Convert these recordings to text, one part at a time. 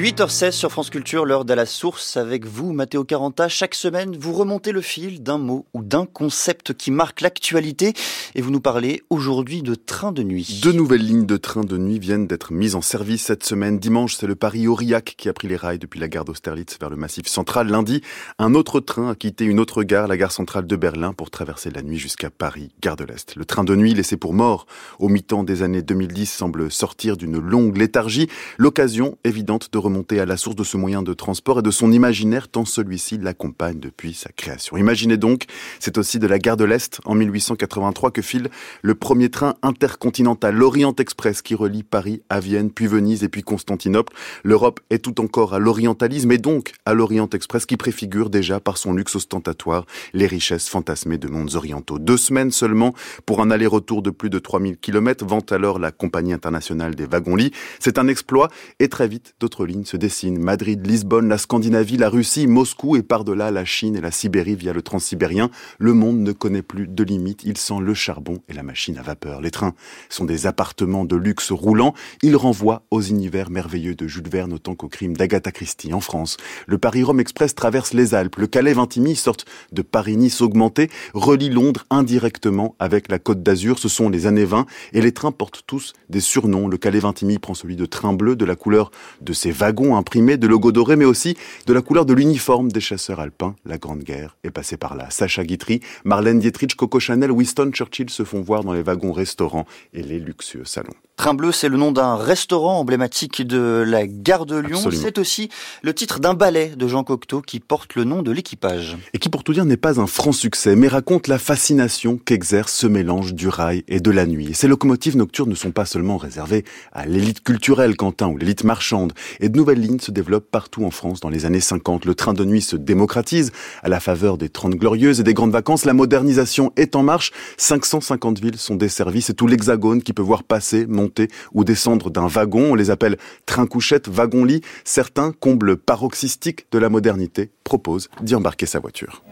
8h16 sur France Culture, l'heure de la source avec vous, Mathéo Caranta. Chaque semaine, vous remontez le fil d'un mot ou d'un concept qui marque l'actualité et vous nous parlez aujourd'hui de train de nuit. Deux nouvelles lignes de train de nuit viennent d'être mises en service cette semaine. Dimanche, c'est le Paris-Aurillac qui a pris les rails depuis la gare d'Austerlitz vers le Massif central. Lundi, un autre train a quitté une autre gare, la gare centrale de Berlin, pour traverser la nuit jusqu'à Paris, gare de l'Est. Le train de nuit laissé pour mort au mi-temps des années 2010 semble sortir d'une longue léthargie. L'occasion évidente de remonter à la source de ce moyen de transport et de son imaginaire tant celui-ci l'accompagne depuis sa création. Imaginez donc, c'est aussi de la gare de l'Est en 1883 que file le premier train intercontinental, l'Orient Express qui relie Paris à Vienne, puis Venise et puis Constantinople. L'Europe est tout encore à l'orientalisme et donc à l'Orient Express qui préfigure déjà par son luxe ostentatoire les richesses fantasmées de mondes orientaux. Deux semaines seulement pour un aller-retour de plus de 3000 km, vante alors la compagnie internationale des wagons-lits. C'est un exploit et très vite d'autres lignes se dessinent. Madrid, Lisbonne, la Scandinavie, la Russie, Moscou et par-delà la Chine et la Sibérie via le transsibérien. Le monde ne connaît plus de limites. Il sent le charbon et la machine à vapeur. Les trains sont des appartements de luxe roulants. Ils renvoient aux univers merveilleux de Jules Verne autant qu'aux crimes d'Agatha Christie en France. Le Paris-Rome Express traverse les Alpes. Le Calais-Vintimille, sorte de Paris-Nice augmenté, relie Londres indirectement avec la Côte d'Azur. Ce sont les années 20 et les trains portent tous des surnoms. Le Calais-Vintimille prend celui de train bleu de la couleur de ses wagons imprimés de logos dorés, mais aussi de la couleur de l'uniforme des chasseurs alpins. La Grande Guerre est passée par là. Sacha Guitry, Marlène Dietrich, Coco Chanel, Winston Churchill se font voir dans les wagons restaurants et les luxueux salons. Train bleu, c'est le nom d'un restaurant emblématique de la gare de Lyon. C'est aussi le titre d'un ballet de Jean Cocteau qui porte le nom de l'équipage. Et qui, pour tout dire, n'est pas un franc succès, mais raconte la fascination qu'exerce ce mélange du rail et de la nuit. Et ces locomotives nocturnes ne sont pas seulement réservées à l'élite culturelle, Quentin, ou l'élite marchande. Et de nouvelles lignes se développent partout en France dans les années 50. Le train de nuit se démocratise à la faveur des 30 glorieuses et des grandes vacances. La modernisation est en marche. 550 villes sont desservies. C'est tout l'hexagone qui peut voir passer, monter ou descendre d'un wagon. On les appelle train-couchette, wagon-lit. Certains, combles paroxystiques de la modernité, proposent d'y embarquer sa voiture.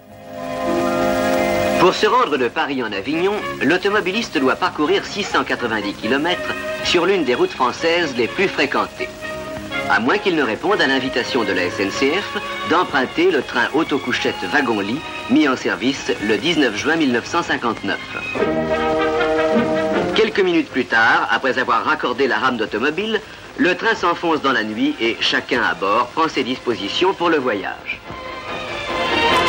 Pour se rendre de Paris en Avignon, l'automobiliste doit parcourir 690 km sur l'une des routes françaises les plus fréquentées. À moins qu'il ne réponde à l'invitation de la SNCF d'emprunter le train autocouchette wagon-lit mis en service le 19 juin 1959. Quelques minutes plus tard, après avoir raccordé la rame d'automobile, le train s'enfonce dans la nuit et chacun à bord prend ses dispositions pour le voyage.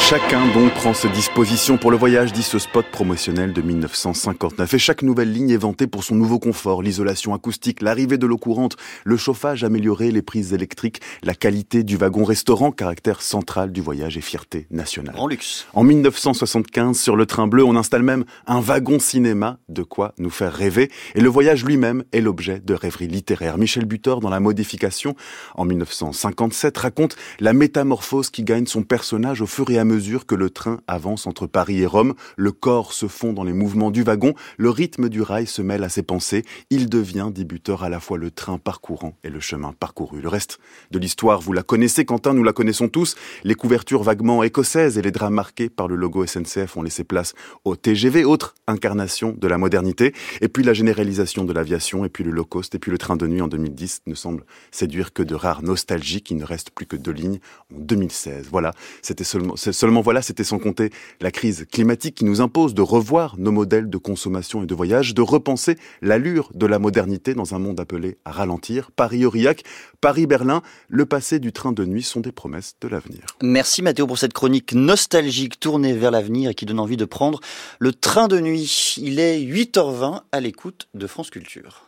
Chacun donc prend ses dispositions pour le voyage, dit ce spot promotionnel de 1959. Et chaque nouvelle ligne est vantée pour son nouveau confort, l'isolation acoustique, l'arrivée de l'eau courante, le chauffage amélioré, les prises électriques, la qualité du wagon-restaurant, caractère central du voyage et fierté nationale. En luxe. En 1975, sur le train bleu, on installe même un wagon-cinéma, de quoi nous faire rêver. Et le voyage lui-même est l'objet de rêveries littéraires. Michel Butor, dans La modification, en 1957, raconte la métamorphose qui gagne son personnage au fur et à mesure que le train avance entre Paris et Rome, le corps se fond dans les mouvements du wagon, le rythme du rail se mêle à ses pensées, il devient débuteur à la fois le train parcourant et le chemin parcouru. Le reste de l'histoire, vous la connaissez, Quentin, nous la connaissons tous. Les couvertures vaguement écossaises et les draps marqués par le logo SNCF ont laissé place au TGV, autre incarnation de la modernité. Et puis la généralisation de l'aviation, et puis le low cost, et puis le train de nuit en 2010 ne semble séduire que de rares nostalgies qui ne restent plus que deux lignes en 2016. Voilà, c'était seulement, Voilà, c'était sans compter la crise climatique qui nous impose de revoir nos modèles de consommation et de voyage, de repenser l'allure de la modernité dans un monde appelé à ralentir. Paris-Aurillac, Paris-Berlin, le passé du train de nuit sont des promesses de l'avenir. Merci Mathéo pour cette chronique nostalgique tournée vers l'avenir et qui donne envie de prendre le train de nuit. Il est 8h20 à l'écoute de France Culture.